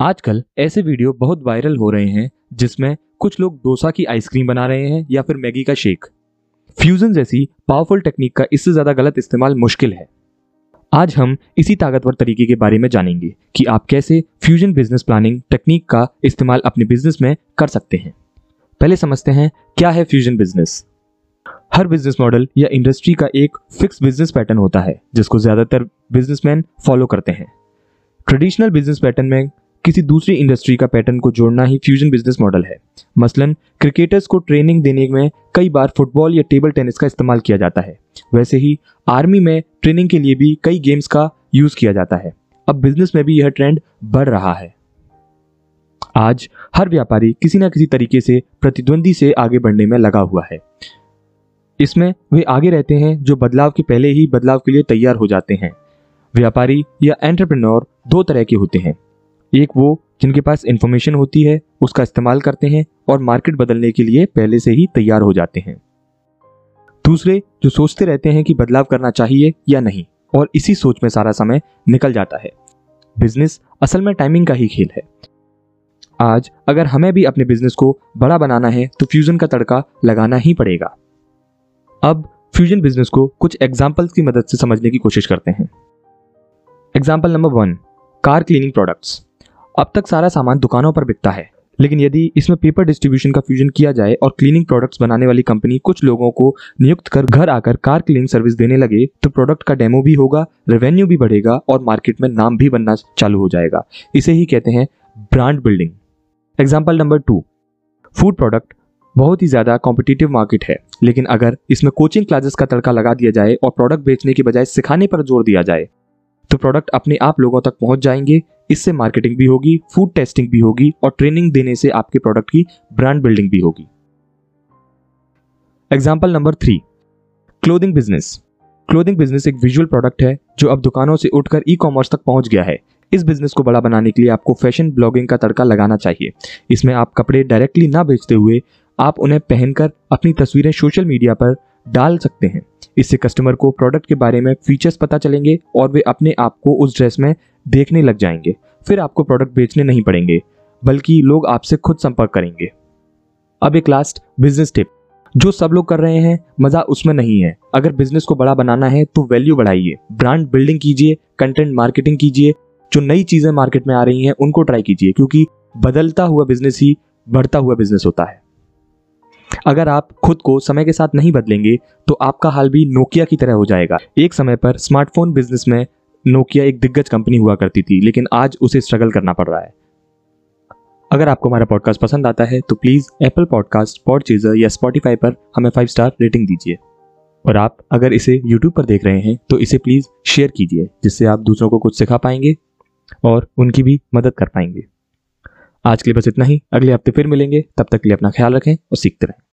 आजकल ऐसे वीडियो बहुत वायरल हो रहे हैं जिसमें कुछ लोग डोसा की आइसक्रीम बना रहे हैं या फिर मैगी का शेक। फ्यूजन जैसी पावरफुल टेक्निक का इससे ज़्यादा गलत इस्तेमाल मुश्किल है। आज हम इसी ताकतवर तरीके के बारे में जानेंगे कि आप कैसे फ्यूजन बिज़नेस प्लानिंग टेक्निक का इस्तेमाल अपने बिज़नेस में कर सकते हैं। पहले समझते हैं, क्या है फ्यूजन बिज़नेस हर बिज़नेस मॉडल या इंडस्ट्री का एक फिक्स बिज़नेस पैटर्न होता है, जिसको ज़्यादातर बिजनेसमैन फॉलो करते हैं। ट्रेडिशनल बिज़नेस पैटर्न में किसी दूसरी इंडस्ट्री का पैटर्न को जोड़ना ही फ्यूजन बिज़नेस मॉडल है। मसलन क्रिकेटर्स को ट्रेनिंग देने में कई बार फुटबॉल या टेबल टेनिस का इस्तेमाल किया जाता है। वैसे ही आर्मी में ट्रेनिंग के लिए भी कई गेम्स का यूज़ किया जाता है। अब बिज़नेस में भी यह ट्रेंड बढ़ रहा है। आज, हर व्यापारी किसी न किसी तरीके से प्रतिद्वंदी से आगे बढ़ने में लगा हुआ है। इसमें वे आगे रहते हैं जो बदलाव के पहले ही बदलाव के लिए तैयार हो जाते हैं। व्यापारी या एंटरप्रेन्योर दो तरह के होते हैं। एक वो जिनके पास इंफॉर्मेशन होती है, उसका इस्तेमाल करते हैं और मार्केट बदलने के लिए पहले से ही तैयार हो जाते हैं। दूसरे जो सोचते रहते हैं कि बदलाव करना चाहिए या नहीं, और इसी सोच में सारा समय निकल जाता है। बिज़नेस असल में टाइमिंग का ही खेल है। आज अगर हमें भी अपने बिज़नेस को बड़ा बनाना है तो फ्यूजन का तड़का लगाना ही पड़ेगा। अब फ्यूजन बिज़नेस को कुछ एग्जाम्पल्स की मदद से समझने की कोशिश करते हैं। Example number one car cleaning products अब तक सारा सामान दुकानों पर बिकता है। लेकिन यदि इसमें पेपर डिस्ट्रीब्यूशन का फ्यूजन किया जाए और क्लीनिंग प्रोडक्ट्स बनाने वाली कंपनी कुछ लोगों को नियुक्त कर घर आकर कार क्लीनिंग सर्विस देने लगे तो प्रोडक्ट का डेमो भी होगा रेवेन्यू भी बढ़ेगा और मार्केट में नाम भी बनना चालू हो जाएगा। इसे ही कहते हैं brand building example number two food product बहुत ही ज़्यादा कॉम्पिटिटिव मार्केट है। लेकिन अगर इसमें कोचिंग क्लासेस का तड़का लगा दिया जाए और प्रोडक्ट बेचने के बजाय सिखाने पर ज़ोर दिया जाए तो प्रोडक्ट अपने आप लोगों तक पहुँच जाएँगे इससे मार्केटिंग भी होगी फ़ूड टेस्टिंग भी होगी और ट्रेनिंग देने से आपके प्रोडक्ट की ब्रांड बिल्डिंग भी होगी। Example number three clothing business clothing business एक विजुअल प्रोडक्ट है जो अब दुकानों से उठकर ई कॉमर्स तक पहुँच गया है। इस बिज़नेस को बड़ा बनाने के लिए आपको फ़ैशन ब्लॉगिंग का तड़का लगाना चाहिए। इसमें आप कपड़े डायरेक्टली ना बेचते हुए आप उन्हें पहनकर अपनी तस्वीरें सोशल मीडिया पर डाल सकते हैं। इससे कस्टमर को प्रोडक्ट के बारे में फीचर्स पता चलेंगे और वे अपने आप को उस ड्रेस में देखने लग जाएँगे, फिर आपको प्रोडक्ट बेचने नहीं पड़ेंगे, बल्कि लोग आपसे खुद संपर्क करेंगे। अब एक लास्ट बिज़नेस टिप जो सब लोग कर रहे हैं, मज़ा उसमें नहीं है। अगर बिज़नेस को बड़ा बनाना है तो वैल्यू बढ़ाइए। ब्रांड बिल्डिंग कीजिए कंटेंट मार्केटिंग कीजिए, जो नई चीज़ें मार्केट में आ रही हैं, उनको ट्राई कीजिए, क्योंकि बदलता हुआ बिज़नेस ही बढ़ता हुआ बिज़नेस होता है। अगर आप खुद को समय के साथ नहीं बदलेंगे तो आपका हाल भी नोकिया की तरह हो जाएगा। एक समय पर स्मार्टफ़ोन बिज़नेस में नोकिया एक दिग्गज कंपनी हुआ करती थी, लेकिन आज उसे स्ट्रगल करना पड़ रहा है। अगर आपको हमारा पॉडकास्ट पसंद आता है तो please Apple podcast pod chaser या स्पॉटिफाई पर हमें फाइव स्टार रेटिंग दीजिए। और आप अगर इसे यूट्यूब पर देख रहे हैं तो इसे प्लीज़ शेयर कीजिए, जिससे आप दूसरों को कुछ सिखा पाएँगे और उनकी भी मदद कर पाएँगे। आज के लिए बस इतना ही। अगले हफ़्ते फिर मिलेंगे। तब तक के लिए अपना ख्याल रखें और सीखते रहें।